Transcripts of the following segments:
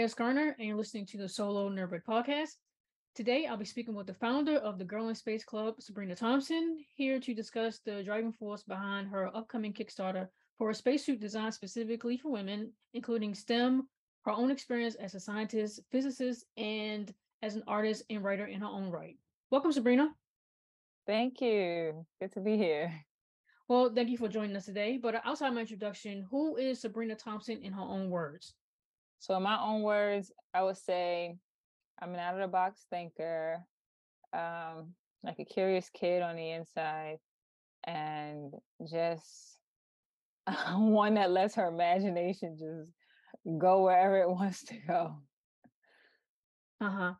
KS Garner, and you're listening to the Solo Nerdbreak podcast. Today, I'll be speaking with the founder of the Girl in Space Club, Sabrina Thompson, here to discuss the driving force behind her upcoming Kickstarter for a spacesuit designed specifically for women, including STEM, her own experience as a scientist, physicist, and as an artist and writer in her own right. Welcome, Sabrina. Thank you. Good to be here. Well, thank you for joining us today. But outside my introduction, who is Sabrina Thompson in her own words? So, in my own words, I would say I'm an out of the box thinker, um, like a curious kid on the inside, and just one that lets her imagination just go wherever it wants to go. Uh huh.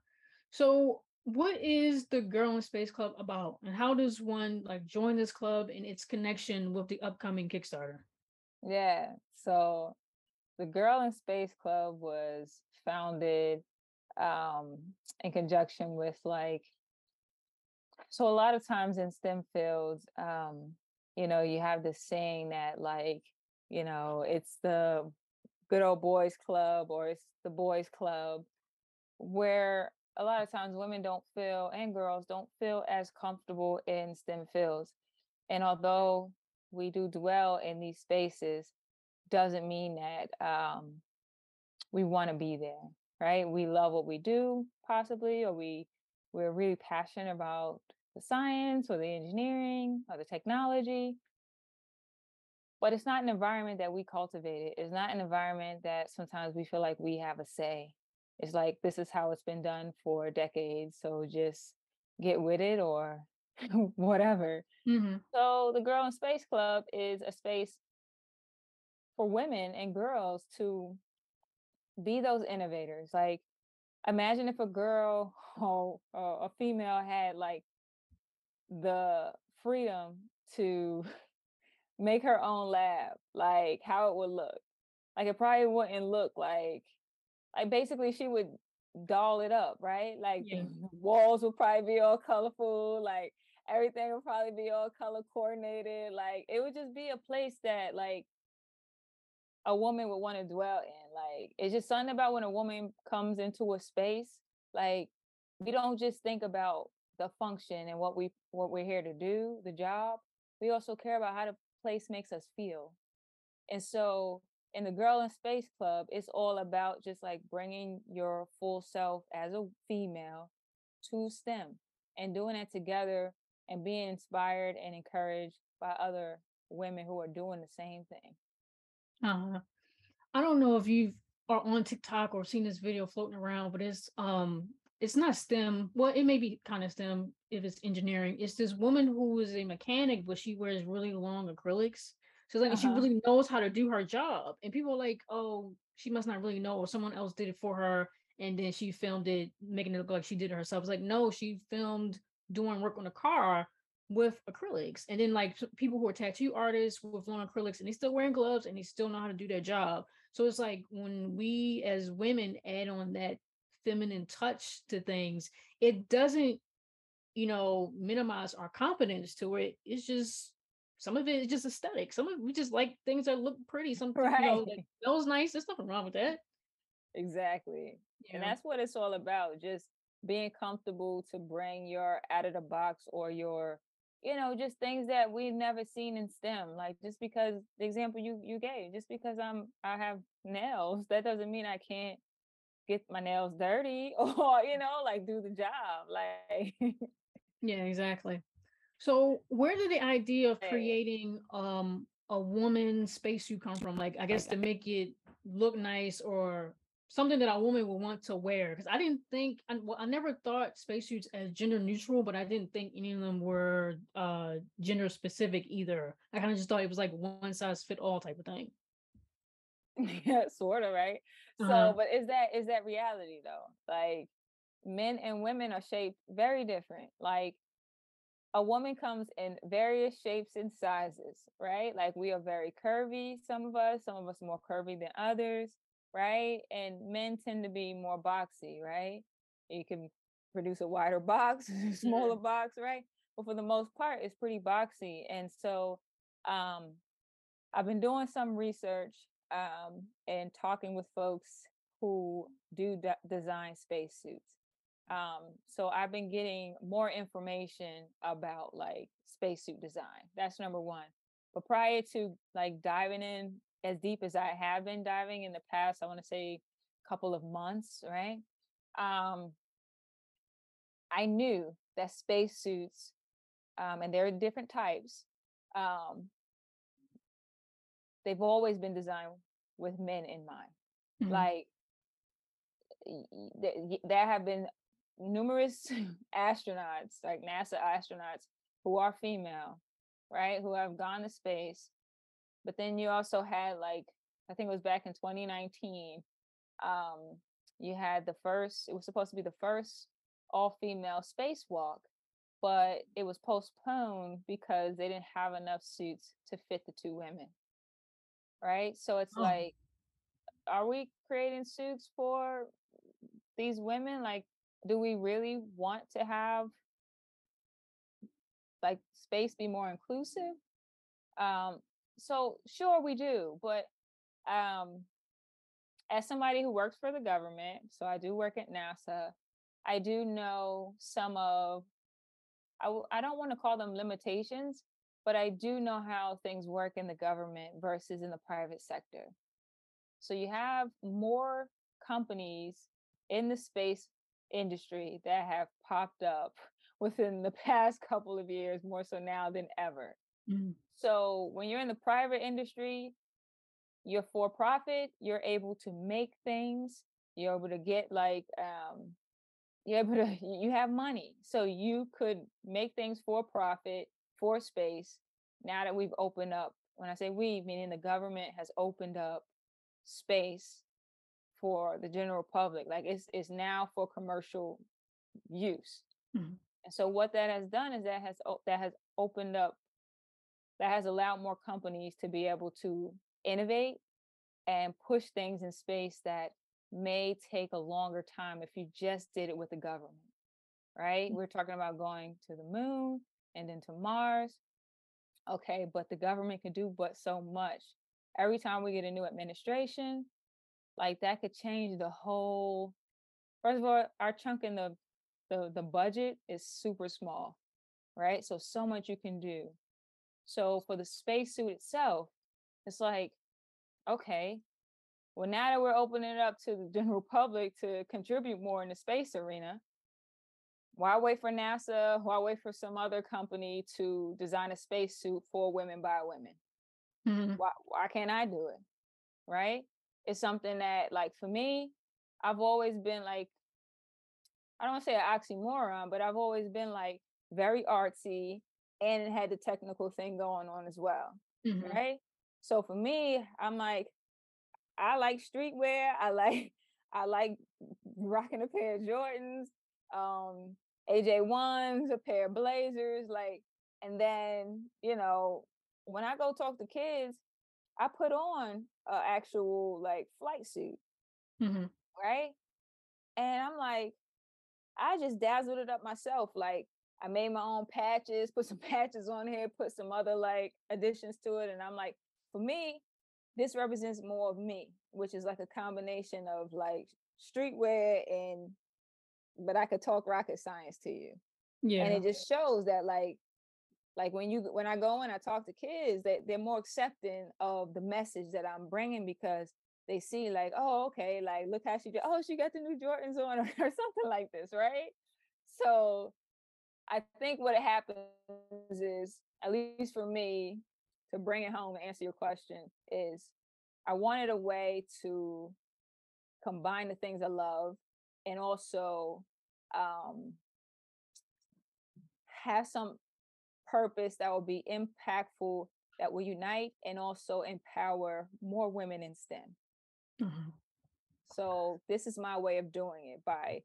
So, what is the Girl in Space Club about, and how does one like join this club and its connection with the upcoming Kickstarter? Yeah. So, the Girl in Space Club was founded um, in conjunction with like, so a lot of times in STEM fields, um, you know, you have this saying that like, you know, it's the good old boys club or it's the boys club where a lot of times women don't feel and girls don't feel as comfortable in STEM fields. And although we do dwell in these spaces, doesn't mean that um, we want to be there, right? We love what we do, possibly, or we we're really passionate about the science or the engineering or the technology. But it's not an environment that we cultivated. It's not an environment that sometimes we feel like we have a say it's like this is how it's been done for decades so just get with it or whatever mm-hmm. so the girl in space club is a space for women and girls to be those innovators like imagine if a girl or, a female had like the freedom to make her own lab like how it would look like it probably wouldn't look like like basically she would doll it up, right? Like yeah. walls would probably be all colorful, like everything would probably be all color coordinated. Like it would just be a place that like a woman would want to dwell in. Like it's just something about when a woman comes into a space, like we don't just think about the function and what we what we're here to do, the job. We also care about how the place makes us feel. And so in the Girl in Space Club, it's all about just like bringing your full self as a female to STEM and doing it together and being inspired and encouraged by other women who are doing the same thing. Uh, I don't know if you are on TikTok or seen this video floating around, but it's um it's not STEM. Well, it may be kind of STEM if it's engineering. It's this woman who is a mechanic, but she wears really long acrylics She's like, uh-huh. she really knows how to do her job. And people are like, oh, she must not really know, or someone else did it for her. And then she filmed it, making it look like she did it herself. It's like, no, she filmed doing work on a car with acrylics. And then like people who are tattoo artists with long acrylics and they still wearing gloves and they still know how to do their job. So it's like when we as women add on that feminine touch to things, it doesn't, you know, minimize our confidence to it. It's just some of it is just aesthetic. Some of we just like things that look pretty. Some right. you know that smells nice. There's nothing wrong with that. Exactly. Yeah. And that's what it's all about. Just being comfortable to bring your out of the box or your, you know, just things that we've never seen in STEM. Like just because the example you you gave, just because I'm I have nails, that doesn't mean I can't get my nails dirty or, you know, like do the job. Like Yeah, exactly. So where did the idea of creating um a woman space spacesuit come from? Like I guess to make it look nice or something that a woman would want to wear. Because I didn't think I, well, I never thought spacesuits as gender neutral, but I didn't think any of them were uh gender specific either. I kind of just thought it was like one size fit all type of thing. yeah, sort of, right? Uh-huh. So, but is that is that reality though? Like men and women are shaped very different. Like a woman comes in various shapes and sizes, right? Like we are very curvy, some of us, some of us more curvy than others, right? And men tend to be more boxy, right? You can produce a wider box, smaller box, right? But for the most part, it's pretty boxy. And so um, I've been doing some research um, and talking with folks who do de- design spacesuits. Um, so I've been getting more information about like spacesuit design. That's number one. But prior to like diving in as deep as I have been diving in the past, I want to say a couple of months, right? Um, I knew that spacesuits, um, and there are different types, um, they've always been designed with men in mind. Mhm. Like y- y- th- there have been numerous astronauts, like NASA astronauts, who are female, right? Who have gone to space. But then you also had like, I think it was back in 2019, um, you had the first, it was supposed to be the first all-female spacewalk, but it was postponed because they didn't have enough suits to fit the two women. Right? So it's Oh. like, are we creating suits for these women? Like, do we really want to have like space be more inclusive? Um, so sure we do, but um as somebody who works for the government, so I do work at NASA, I do know some of I w- I don't want to call them limitations, but I do know how things work in the government versus in the private sector. So you have more companies in the space industry that have popped up within the past couple of years, more so now than ever. Mhm. So when you're in the private industry, you're for profit, you're able to make things, you're able to get like um you're able to you have money. So you could make things for profit, for space. Now that we've opened up, when I say we, meaning the government has opened up space for the general public. Like it's it's now for commercial use. Mhm. And so what that has done is that has that has opened up that has allowed more companies to be able to innovate and push things in space that may take a longer time if you just did it with the government. Right? Mm. We're talking about going to the moon and then to Mars. Okay, but the government can do but so much. Every time we get a new administration, like that could change the whole first of all, our chunk in the the, the budget is super small, right? So so much you can do. So for the spacesuit itself, it's like, okay, well, now that we're opening it up to the general public to contribute more in the space arena, why wait for NASA? Why wait for some other company to design a spacesuit for women by women? Mhm. Why, why can't I do it? Right? It's something that, like, for me, I've always been like, I don't want to say an oxymoron, but I've always been like very artsy and it had the technical thing going on as well Mhm. right? So for me, I'm like, I like streetwear. I like, I like rocking a pair of Jordans, um, AJ ones, a pair of blazers, like, and then you know, when I go talk to kids, I put on a actual like flight suit, Mhm. right? And I'm like, I just dazzled it up myself. Like I made my own patches, put some patches on here, put some other like additions to it. And I'm like, for me, this represents more of me, which is like a combination of like streetwear and but I could talk rocket science to you. Yeah. And it just shows that like like when you when I go and I talk to kids, that they're more accepting of the message that I'm bringing because they see like, oh, okay, like look how she did. Oh, she got the new Jordans on or, or something like this, right? So I think what happens is, at least for me, to bring it home and answer your question, is I wanted a way to combine the things I love and also um, have some purpose that will be impactful, that will unite and also empower more women in STEM. Mhm. So this is my way of doing it by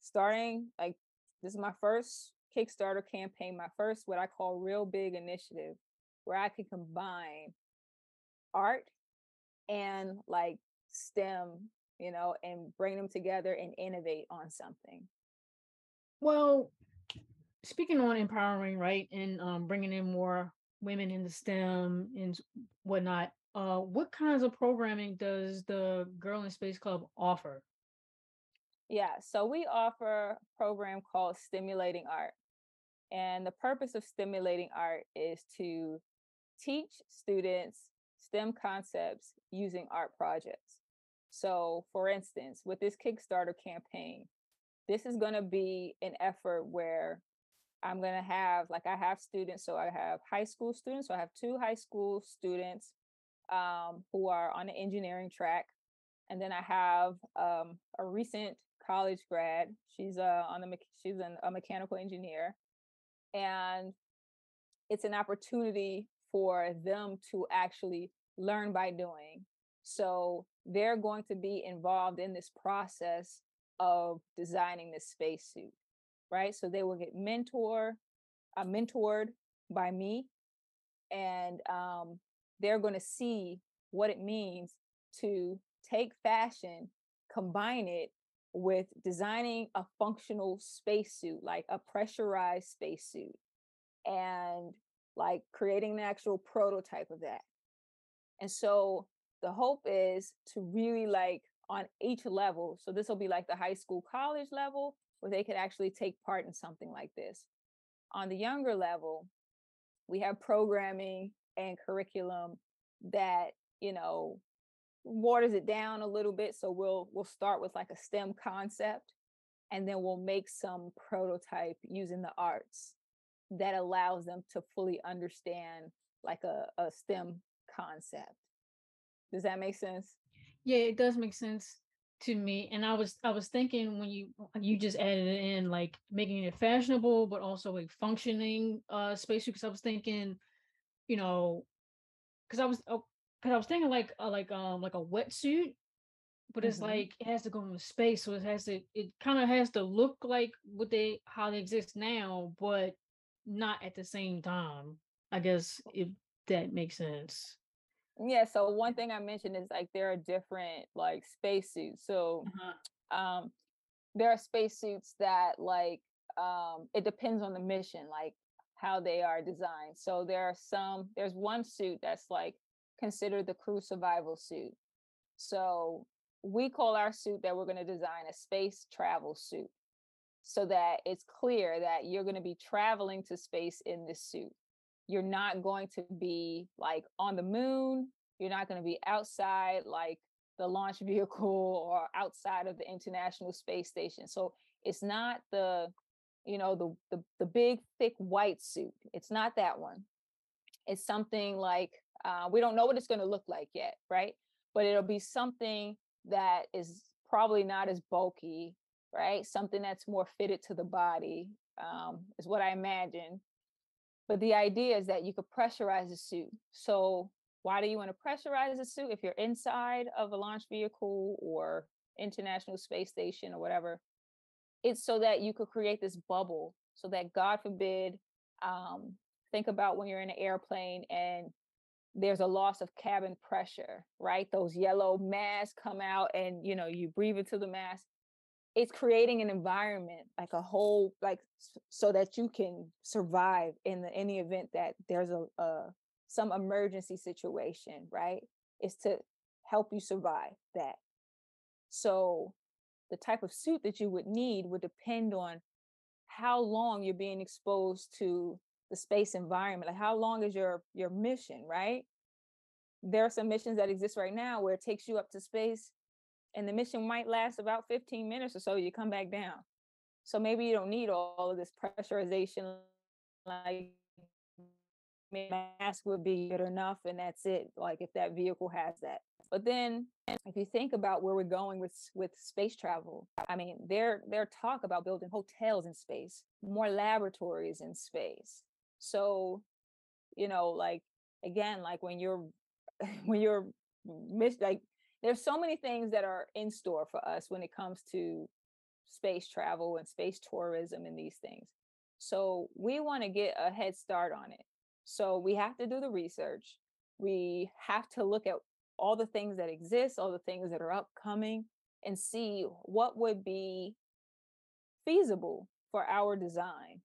starting like this is my first Kickstarter campaign, my first what I call real big initiative where I can combine art and like STEM, you know, and bring them together and innovate on something. Well, speaking on empowering, right, and um, bringing in more women into STEM and whatnot, uh, what kinds of programming does the Girl in Space Club offer? Yeah, so we offer a program called Stimulating Art. And the purpose of Stimulating Art is to teach students STEM concepts using art projects. So, for instance, with this Kickstarter campaign, this is going to be an effort where I'm going to have, like, I have students. So, I have high school students. So, I have two high school students um, who are on the engineering track. And then I have um, a recent college grad. She's uh, on the she's an, a mechanical engineer, and it's an opportunity for them to actually learn by doing. So they're going to be involved in this process of designing this spacesuit, right? So they will get mentor, uh, mentored by me, and um, they're going to see what it means to take fashion, combine it with designing a functional spacesuit, like a pressurized spacesuit, and like creating an actual prototype of that. And so the hope is to really like on each level. So this will be like the high school, college level, where they could actually take part in something like this. On the younger level, we have programming and curriculum that, you know, waters it down a little bit. So we'll we'll start with like a STEM concept and then we'll make some prototype using the arts that allows them to fully understand like a, a STEM concept. Does that make sense? Yeah, it does make sense to me. And I was I was thinking when you you just added it in like making it fashionable, but also a functioning uh spacesuit. Because I was thinking, you know, because I was because I was thinking like uh, like um like a wetsuit, but it's mm-hmm. like it has to go into space, so it has to it kind of has to look like what they how they exist now, but not at the same time. I guess if that makes sense. Yeah, so one thing I mentioned is like there are different like spacesuits. So uh-huh. um there are spacesuits that like um it depends on the mission, like how they are designed. So there are some there's one suit that's like considered the crew survival suit. So we call our suit that we're going to design a space travel suit so that it's clear that you're going to be traveling to space in this suit. You're not going to be like on the moon. You're not going to be outside like the launch vehicle or outside of the International Space Station. So it's not the, you know, the the, the big thick white suit. It's not that one. It's something like uh, we don't know what it's going to look like yet, right? But it'll be something that is probably not as bulky right? Something that's more fitted to the body um, is what I imagine. But the idea is that you could pressurize the suit. So why do you want to pressurize the suit if you're inside of a launch vehicle or international space station or whatever? It's so that you could create this bubble so that God forbid, um, think about when you're in an airplane and there's a loss of cabin pressure, right? Those yellow masks come out and you know you breathe into the mask. It's creating an environment like a whole like so that you can survive in the any event that there's a, a some emergency situation right? Is to help you survive that. So the type of suit that you would need would depend on how long you're being exposed to the space environment like how long is your your mission right? There are some missions that exist right now where it takes you up to space and the mission might last about 15 minutes or so you come back down. So maybe you don't need all of this pressurization like mask would be good enough and that's it like if that vehicle has that. But then if you think about where we're going with with space travel i mean there there talk about building hotels in space more laboratories in space so you know like again like when you're when you're miss like there's so many things that are in store for us when it comes to space travel and space tourism and these things. So we want to get a head start on it. So we have to do the research. We have to look at all the things that exist, all the things that are upcoming, and see what would be feasible for our design.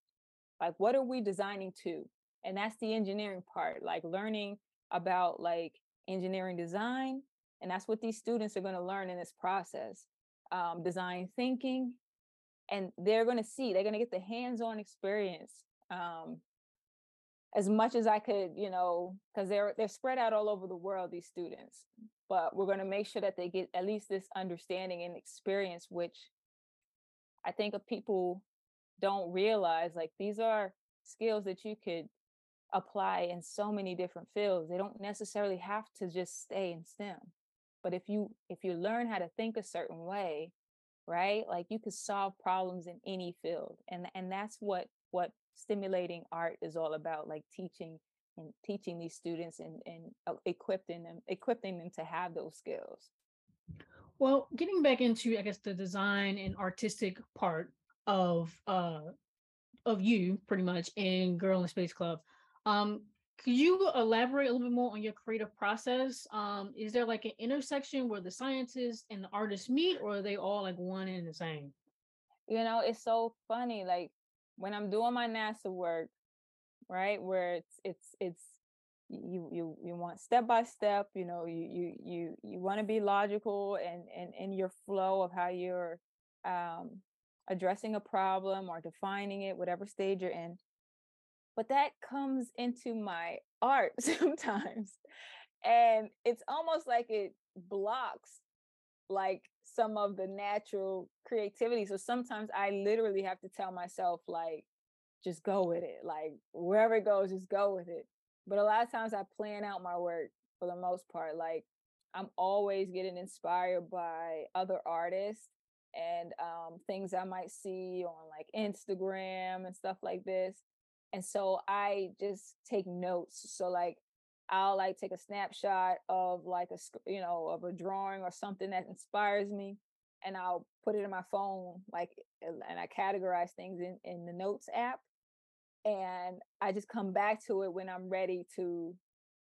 Like, what are we designing to? And that's the engineering part, like learning about like engineering design. And that's what these students are going to learn in this process um, design thinking. And they're going to see, they're going to get the hands on experience. Um, as much as I could, you know, because they're they're spread out all over the world, these students. But we're going to make sure that they get at least this understanding and experience, which I think of people don't realize like these are skills that you could apply in so many different fields. They don't necessarily have to just stay in STEM. But if you if you learn how to think a certain way, right? Like you could solve problems in any field. And and that's what what stimulating art is all about, like teaching and teaching these students and and uh, equipping them equipping them to have those skills. Well, getting back into I guess the design and artistic part of uh of you pretty much in Girl in Space Club. Um, could you elaborate a little bit more on your creative process? Um, is there like an intersection where the scientists and the artists meet, or are they all like one and the same? You know, it's so funny. Like when I'm doing my NASA work, right, where it's it's it's you you you want step by step. You know, you you you you want to be logical and and in your flow of how you're um, addressing a problem or defining it, whatever stage you're in. But that comes into my art sometimes and it's almost like it blocks like some of the natural creativity. So sometimes i literally have to tell myself like just go with it. Like wherever it goes just go with it. But a lot of times i plan out my work for the most part. Like i'm always getting inspired by other artists and um, things i might see on like instagram and stuff like this and so I just take notes. So like I'll like take a snapshot of like a you know of a drawing or something that inspires me and I'll put it in my phone like and I categorize things in in the notes app and I just come back to it when I'm ready to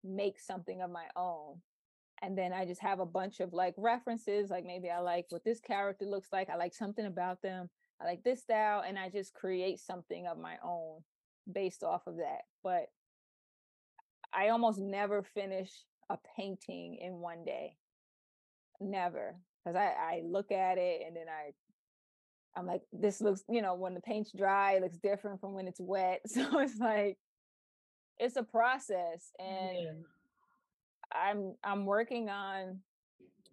make something of my own and then I just have a bunch of like references like maybe I like what this character looks like I like something about them I like this style and I just create something of my own based off of that. But I almost never finish a painting in one day. Never. Because I, I look at it and then I I'm like, this looks, you know, when the paint's dry, it looks different from when it's wet. So it's like it's a process. And yeah. I'm I'm working on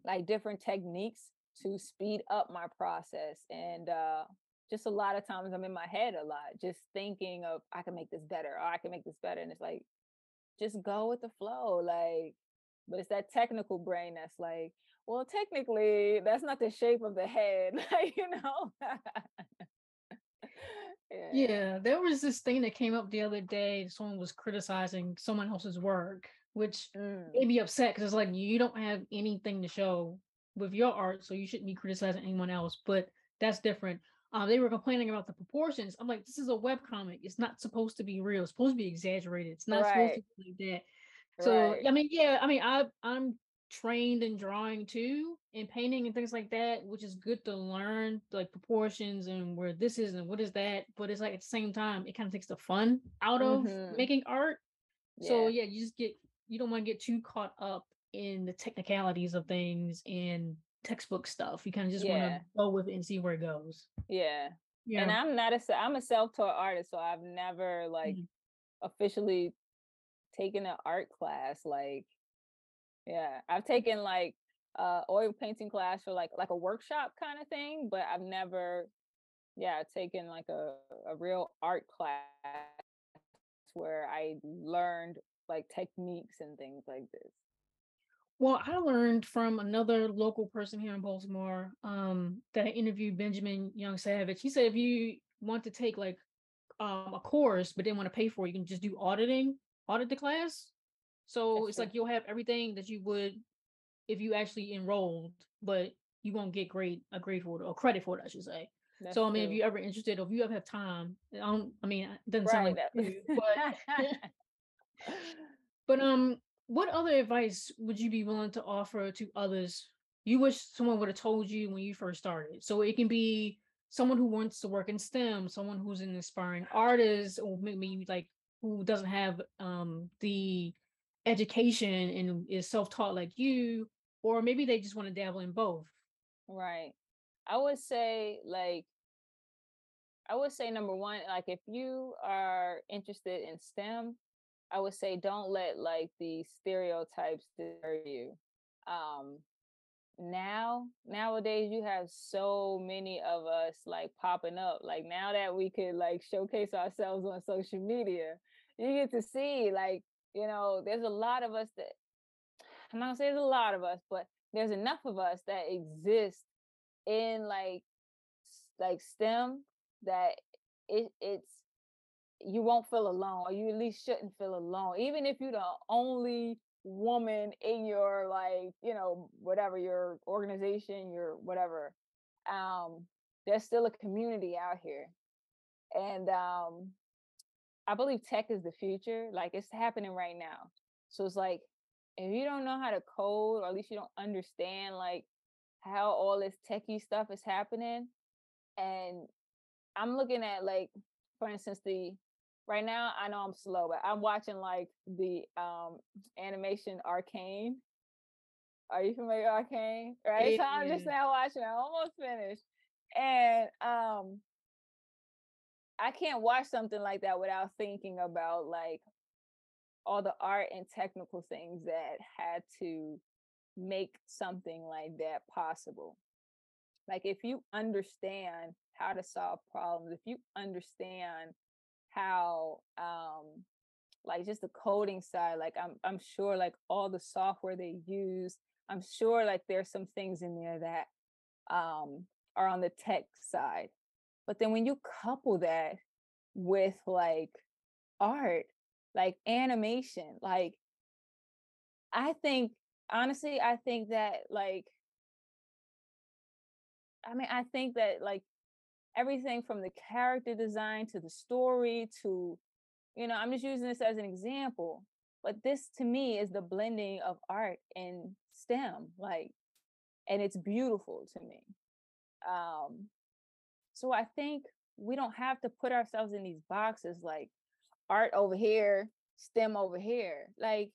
like different techniques to speed up my process. And uh just a lot of times I'm in my head a lot, just thinking of I can make this better or I can make this better. And it's like, just go with the flow. Like, but it's that technical brain that's like, well, technically, that's not the shape of the head, you know? yeah. yeah, there was this thing that came up the other day. Someone was criticizing someone else's work, which mm. made me upset because it's like you don't have anything to show with your art, so you shouldn't be criticizing anyone else. But that's different. Um, they were complaining about the proportions. I'm like, this is a web comic. It's not supposed to be real. It's supposed to be exaggerated. It's not right. supposed to be like that. So right. I mean, yeah, I mean, I I'm trained in drawing too, and painting and things like that, which is good to learn like proportions and where this is and what is that. But it's like at the same time, it kind of takes the fun out of mm-hmm. making art. Yeah. So yeah, you just get you don't want to get too caught up in the technicalities of things and textbook stuff. You kind of just yeah. want to go with it and see where it goes. Yeah. Yeah. And I'm not a I'm a self-taught artist, so I've never like mm-hmm. officially taken an art class. Like, yeah, I've taken like uh oil painting class for like like a workshop kind of thing, but I've never, yeah, taken like a a real art class where I learned like techniques and things like this. Well, I learned from another local person here in Baltimore um, that I interviewed Benjamin Young Savage. He said if you want to take like um, a course but didn't want to pay for it, you can just do auditing, audit the class. So That's it's true. like you'll have everything that you would if you actually enrolled, but you won't get grade a grade for it or credit for it, I should say. That's so I mean, true. if you're ever interested, or if you ever have time, I don't. I mean, it doesn't right. sound like that, but but um, what other advice would you be willing to offer to others you wish someone would have told you when you first started? So it can be someone who wants to work in STEM, someone who's an aspiring artist, or maybe like who doesn't have um, the education and is self-taught like you, or maybe they just want to dabble in both. Right. I would say like I would say number one, like if you are interested in STEM, I would say don't let like the stereotypes deter you. Um now nowadays you have so many of us like popping up. Like now that we could like showcase ourselves on social media, you get to see like, you know, there's a lot of us that I'm not gonna say there's a lot of us, but there's enough of us that exist in like like STEM that it it's you won't feel alone or you at least shouldn't feel alone even if you're the only woman in your like you know whatever your organization your whatever um there's still a community out here. And um i believe tech is the future like it's happening right now. So it's like if you don't know how to code or at least you don't understand like how all this techie stuff is happening and i'm looking at like for instance the right now i know i'm slow but i'm watching like the um animation arcane. Are you familiar with arcane? Right? So i'm just now watching i'm almost finished. And um i can't watch something like that without thinking about like all the art and technical things that had to make something like that possible. Like if you understand how to solve problems, if you understand how um like just the coding side, like I'm I'm sure like all the software they use, I'm sure like there's some things in there that um are on the tech side. But then when you couple that with like art, like animation, like I think honestly, I think that like I mean, I think that like everything from the character design to the story to you know, I'm just using this as an example, but this to me is the blending of art and STEM, like and it's beautiful to me. Um so I think we don't have to put ourselves in these boxes like art over here, STEM over here. Like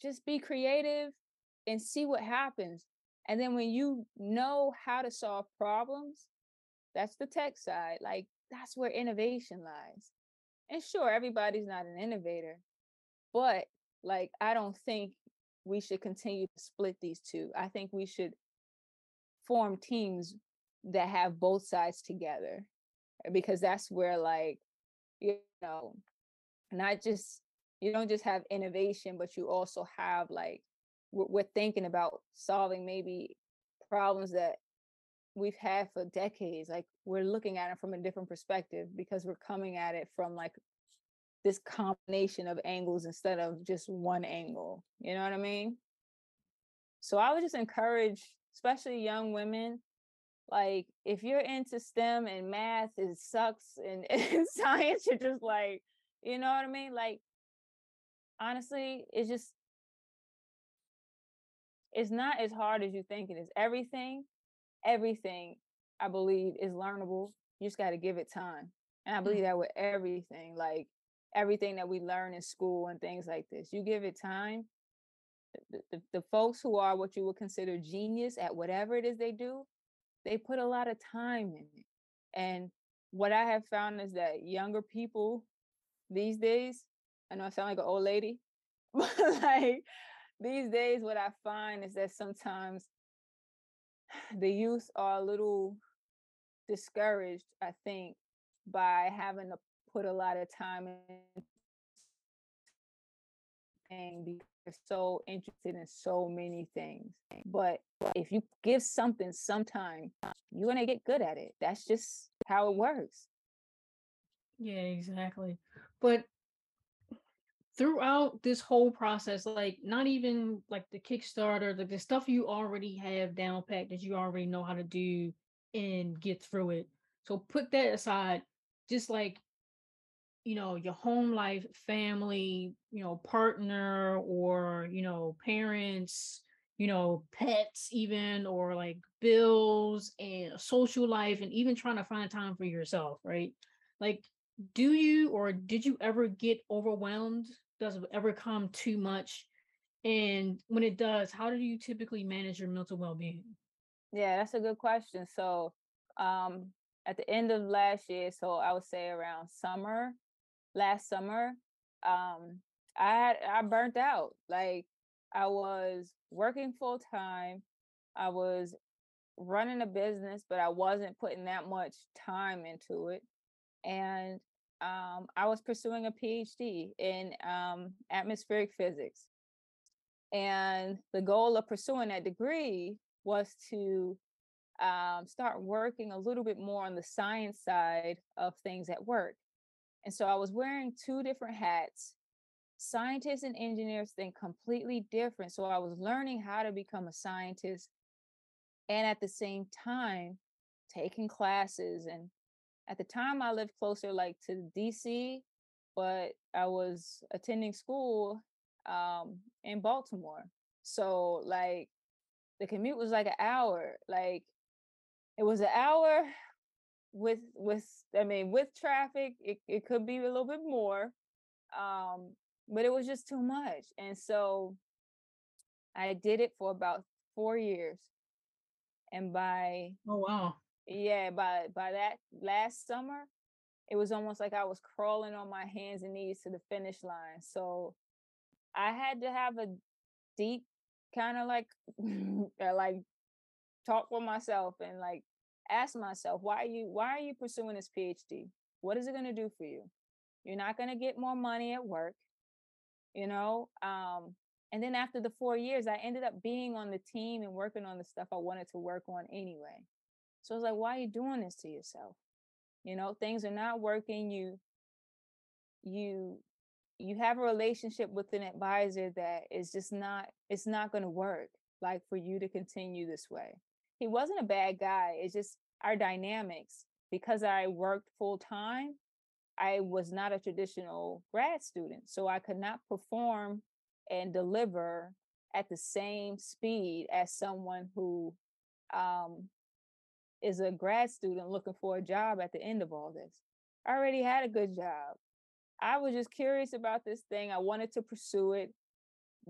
just be creative and see what happens. And then when you know how to solve problems, that's the tech side. Like that's where innovation lies. And sure, everybody's not an innovator, but like I don't think we should continue to split these two. I think we should form teams that have both sides together eh, because that's where like you know not just you don't just have innovation but you also have like we're thinking about solving maybe problems that we've had for decades like we're looking at it from a different perspective because we're coming at it from like this combination of angles instead of just one angle you know what i mean so i would just encourage especially young women like if you're into stem and math it sucks and, and science you're just like you know what i mean like honestly it's just it's not as hard as you think it is. Everything, everything, I believe, is learnable. You just got to give it time. And I believe mm-hmm. that with everything, like everything that we learn in school and things like this, you give it time. The, the, the folks who are what you would consider genius at whatever it is they do, they put a lot of time in it. And what I have found is that younger people these days, I know I sound like an old lady, but like these days what i find is that sometimes the youth are a little discouraged i think by having to put a lot of time in because they're so interested in so many things. But if you give something some time you're to get good at it. That's just how it works. Yeah exactly. But throughout this whole process, like not even like the Kickstarter, the, the stuff you already have down packed that you already know how to do and get through it. So put that aside, just like you know, your home life, family, you know, partner or, you know, parents, you know, pets, even, or like bills and social life, and even trying to find time for yourself, right? Like, do you or did you ever get overwhelmed? Does it ever come too much And when it does, how do you typically manage your mental well-being? Yeah, that's a good question. So, um, at the end of last year, so I would say around summer, last summer, um, I had I burnt out. Like I was working full time. I was running a business, but I wasn't putting that much time into it. And um, I was pursuing a PhD in um, atmospheric physics. And the goal of pursuing that degree was to um, start working a little bit more on the science side of things at work. And so I was wearing two different hats. Scientists and engineers think completely different. So I was learning how to become a scientist and at the same time taking classes. And at the time, I lived closer, like to DC, but I was attending school um, in Baltimore. So, like, the commute was like an hour. Like, it was an hour with with I mean with traffic it, it could be a little bit more um but it was just too much and so I did it for about 4 years and by Oh wow. Yeah by by that last summer it was almost like I was crawling on my hands and knees to the finish line so I had to have a deep kind of like uh, like talk with myself and like ask myself why are you why are you pursuing this phd what is it going to do for you? You're not going to get more money at work you know um and then after the four years i ended up being on the team and working on the stuff i wanted to work on anyway so i was like why are you doing this to yourself you know things are not working you you you have a relationship with an advisor that is just not it's not going to work like for you to continue this way he wasn't a bad guy. It's just our dynamics. Because I worked full time, I was not a traditional grad student. So I could not perform and deliver at the same speed as someone who um, is a grad student looking for a job at the end of all this. I already had a good job. I was just curious about this thing. I wanted to pursue it.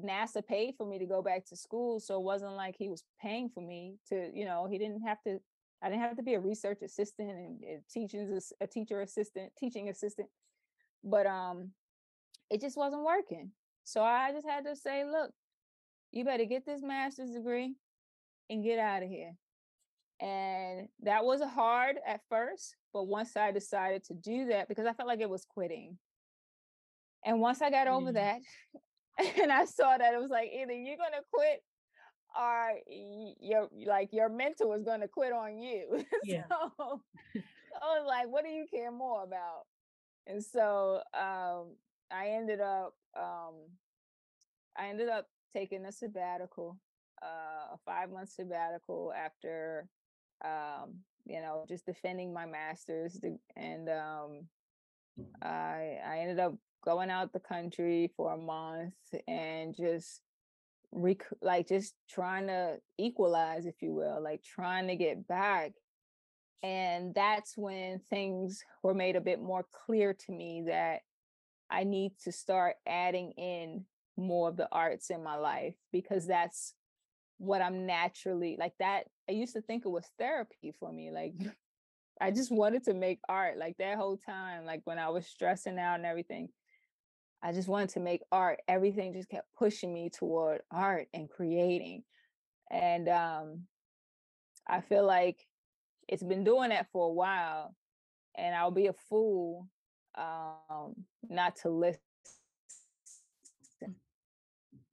NASA paid for me to go back to school. So it wasn't like he was paying for me to, you know, he didn't have to, I didn't have to be a research assistant and, and teaching a teacher assistant, teaching assistant. But um, it just wasn't working. So I just had to say, look, you better get this master's degree and get out of here. And that was hard at first, but once I decided to do that, because I felt like it was quitting. And once I got over that, and I saw that it was like either you're gonna quit or your like your mentor is gonna quit on you. Yeah. so I was like, what do you care more about? And so um I ended up um I ended up taking a sabbatical, uh, a five month sabbatical after um, you know, just defending my master's and um I I ended up going out the country for a month and just rec- like just trying to equalize if you will like trying to get back. And that's when things were made a bit more clear to me that i need to start adding in more of the arts in my life because that's what i'm naturally like that i used to think it was therapy for me like i just wanted to make art like that whole time like when i was stressing out and everything I just wanted to make art. Everything just kept pushing me toward art and creating. And um, I feel like it's been doing that for a while. And I'll be a fool um, not to listen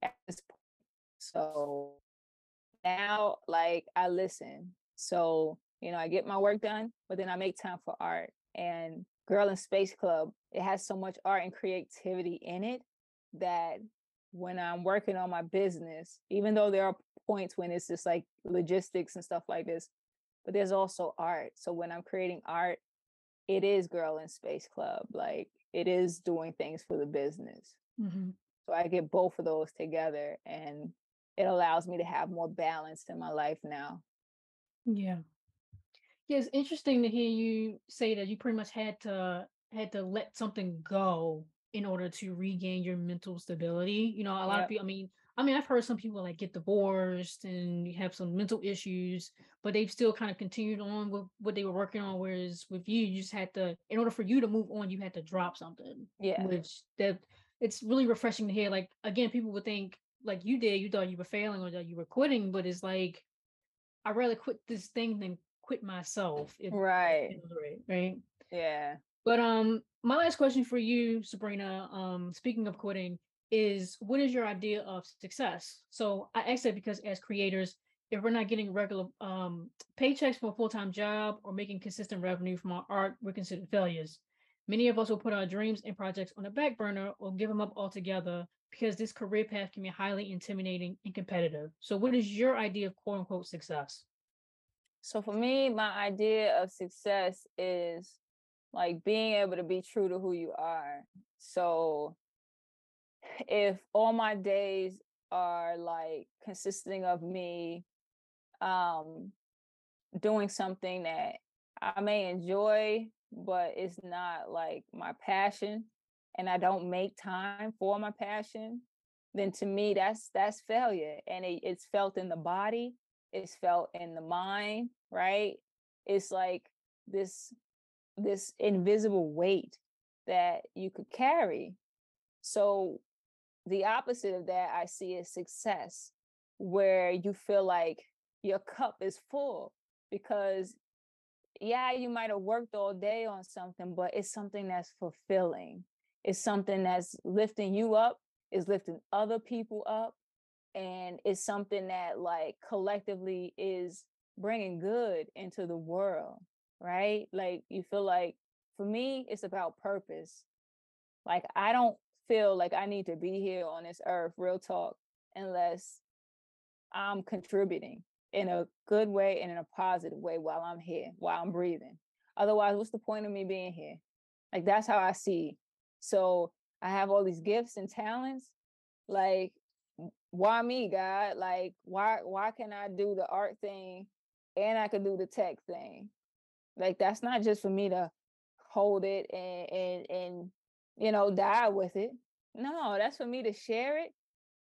at this point. So now, like, I listen. So, you know, I get my work done, but then I make time for art. And Girl in Space Club, it has so much art and creativity in it that when I'm working on my business, even though there are points when it's just like logistics and stuff like this, but there's also art. So when I'm creating art, it is Girl in Space Club. Like it is doing things for the business. Mm-hmm. So I get both of those together and it allows me to have more balance in my life now. Yeah. Yeah, it's interesting to hear you say that you pretty much had to had to let something go in order to regain your mental stability. You know, a lot of people, I mean, I mean, I've heard some people like get divorced and you have some mental issues, but they've still kind of continued on with what they were working on. Whereas with you, you just had to, in order for you to move on, you had to drop something. Yeah. Which that it's really refreshing to hear. Like again, people would think like you did, you thought you were failing or that you were quitting, but it's like I'd rather quit this thing than quit myself. If, right. Right. Right. Yeah. But um, my last question for you, Sabrina. Um, speaking of quitting, is what is your idea of success? So I ask that because as creators, if we're not getting regular um, paychecks from a full-time job or making consistent revenue from our art, we're considered failures. Many of us will put our dreams and projects on the back burner or give them up altogether because this career path can be highly intimidating and competitive. So what is your idea of quote unquote success? So for me, my idea of success is like being able to be true to who you are. So if all my days are like consisting of me um doing something that I may enjoy, but it's not like my passion and I don't make time for my passion, then to me that's that's failure. And it, it's felt in the body, it's felt in the mind, right? It's like this this invisible weight that you could carry. So the opposite of that I see is success, where you feel like your cup is full because yeah, you might have worked all day on something, but it's something that's fulfilling. It's something that's lifting you up, is lifting other people up, and it's something that like collectively is bringing good into the world, right? Like you feel like for me, it's about purpose. Like I don't feel like I need to be here on this earth, real talk, unless I'm contributing in a good way and in a positive way while I'm here, while I'm breathing. Otherwise, what's the point of me being here? Like that's how I see. So I have all these gifts and talents. Like, why me, God? Like, why why can I do the art thing and I can do the tech thing? Like that's not just for me to hold it and and and you know, die with it. No, that's for me to share it,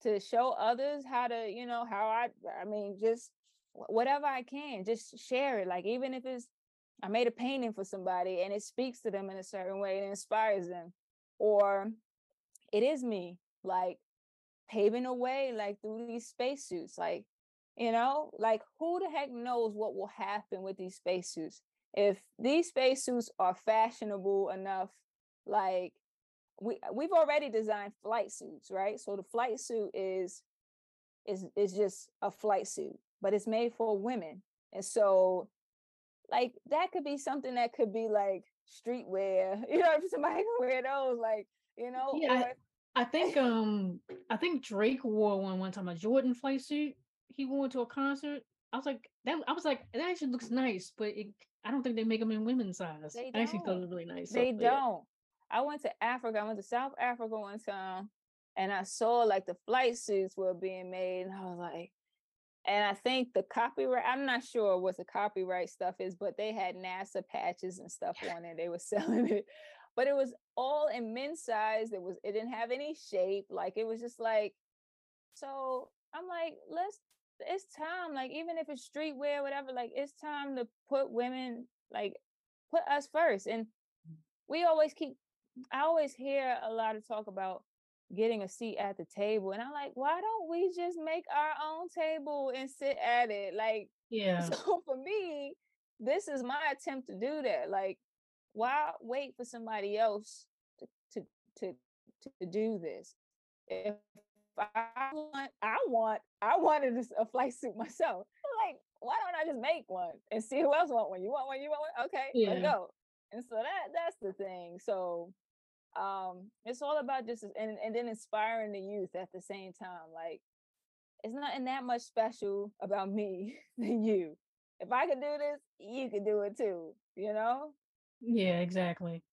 to show others how to, you know, how I, I mean, just whatever I can, just share it. Like, even if it's, I made a painting for somebody and it speaks to them in a certain way and inspires them, or it is me, like paving a way, like through these spacesuits, like, you know, like who the heck knows what will happen with these spacesuits? If these spacesuits are fashionable enough, like we we've already designed flight suits, right? So the flight suit is is is just a flight suit, but it's made for women. And so like that could be something that could be like streetwear, you know, if somebody can wear those, like, you know. Yeah, or, I, I think um I think Drake wore one one time a Jordan flight suit. He wore to a concert. I was like that. I was like that actually looks nice, but it, I don't think they make them in women's size. I actually thought it was really nice. They so, don't. I went to Africa. I went to South Africa one time, and I saw like the flight suits were being made, and I was like, and I think the copyright. I'm not sure what the copyright stuff is, but they had NASA patches and stuff on it. They were selling it, but it was all in men's size. It was. It didn't have any shape. Like it was just like. So I'm like, let's. It's time. Like even if it's streetwear, whatever. Like it's time to put women like put us first and mm. we always keep I always hear a lot of talk about getting a seat at the table. And I'm like, why don't we just make our own table and sit at it? Like, yeah. So for me, this is my attempt to do that. Like, why wait for somebody else to to to, to do this? If I want, I want, I wanted a flight suit myself. Like, why don't I just make one and see who else want one? You want one? You want one? Okay, yeah. let's go. And so that that's the thing. So um it's all about just and, and then inspiring the youth at the same time like it's nothing that much special about me than you. If i could do this you could do it too you know? Yeah exactly.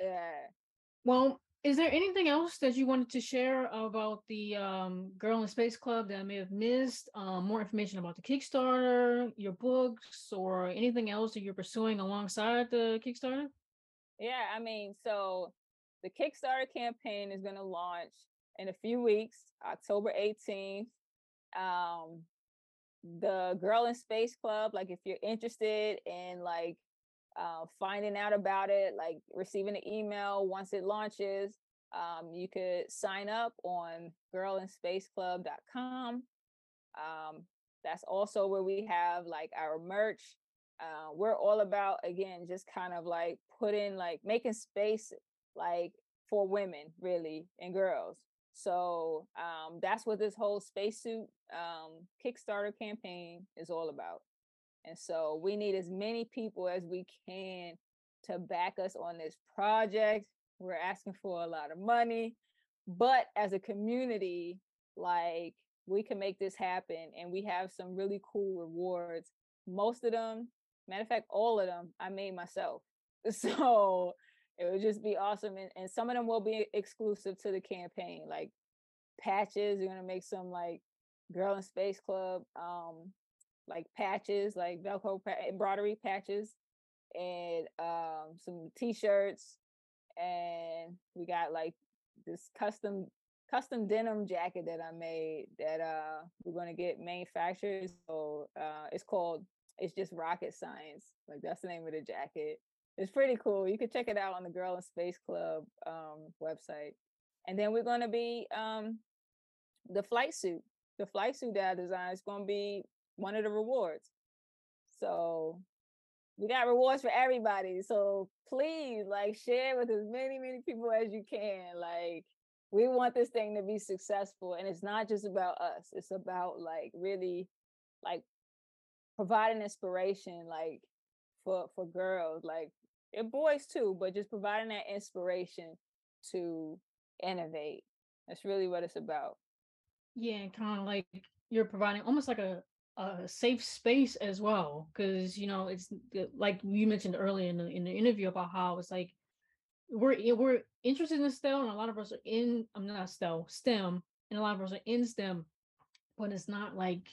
Yeah. Well is there anything else that you wanted to share about the um, girl in space club that i may have missed um, more information about the kickstarter your books or anything else that you're pursuing alongside the kickstarter? Yeah i mean so the Kickstarter campaign is going to launch in a few weeks, October 18th. um, the Girl in Space Club. Like if you're interested in like uh, finding out about it, like receiving an email once it launches, um, you could sign up on girlinspaceclub.com. Um, that's also where we have like our merch. Uh, we're all about again, just kind of like putting like making space like for women really and girls. So um, that's what this whole spacesuit um, Kickstarter campaign is all about. And so we need as many people as we can to back us on this project. We're asking for a lot of money, but as a community, like we can make this happen and we have some really cool rewards. Most of them, matter of fact, all of them I made myself. So it would just be awesome. And, and some of them will be exclusive to the campaign, like patches. You're gonna make some like Girl in Space Club, um, like patches, like Velcro embroidery patches, and um, some t-shirts, and we got like this custom custom denim jacket that I made that uh we're gonna get manufactured. So uh it's called it's just rocket science. Like that's the name of the jacket. It's pretty cool. You can check it out on the Girl in Space Club um website. And then we're gonna be um the flight suit. The flight suit that I designed is gonna be one of the rewards. So we got rewards for everybody. So please like share with as many, many people as you can. Like we want this thing to be successful and it's not just about us it's about like really like providing inspiration like for for girls like and boys too but just providing that inspiration to innovate that's really what it's about yeah and kind of like you're providing almost like a a safe space as well because you know it's like you mentioned earlier in the, in the interview about how it's like we're eh, we're interested in STEM, and a lot of us are in. I'm not STEM, STEM, and a lot of us are in STEM, but it's not like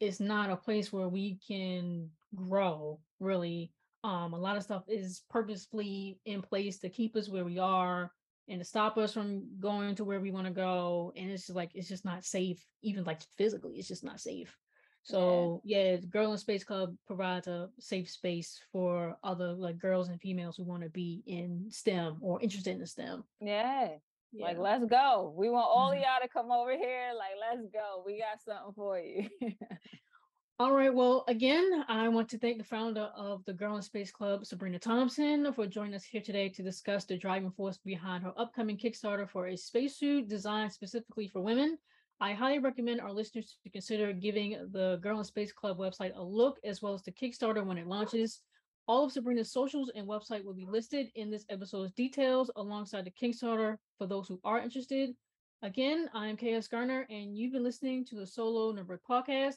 it's not a place where we can grow really. Um, a lot of stuff is purposefully in place to keep us where we are and to stop us from going to where we want to go. And it's just like it's just not safe, even like physically, it's just not safe. So yeah. yeah, Girl in Space Club provides a safe space for other like girls and females who want to be in STEM or interested in STEM. Yeah. yeah. Like let's go. We want all of y'all to come over here. Like let's go. We got something for you. All right. Well, again, I want to thank the founder of the Girl in Space Club, Sabrina Thompson, for joining us here today to discuss the driving force behind her upcoming Kickstarter for a spacesuit designed specifically for women. I highly recommend our listeners to consider giving the Girl in Space Club website a look, as well as the Kickstarter when it launches. All of Sabrina's socials and website will be listed in this episode's details alongside the Kickstarter for those who are interested. Again, I am KS Garner, and you've been listening to the Solo Nerd podcast.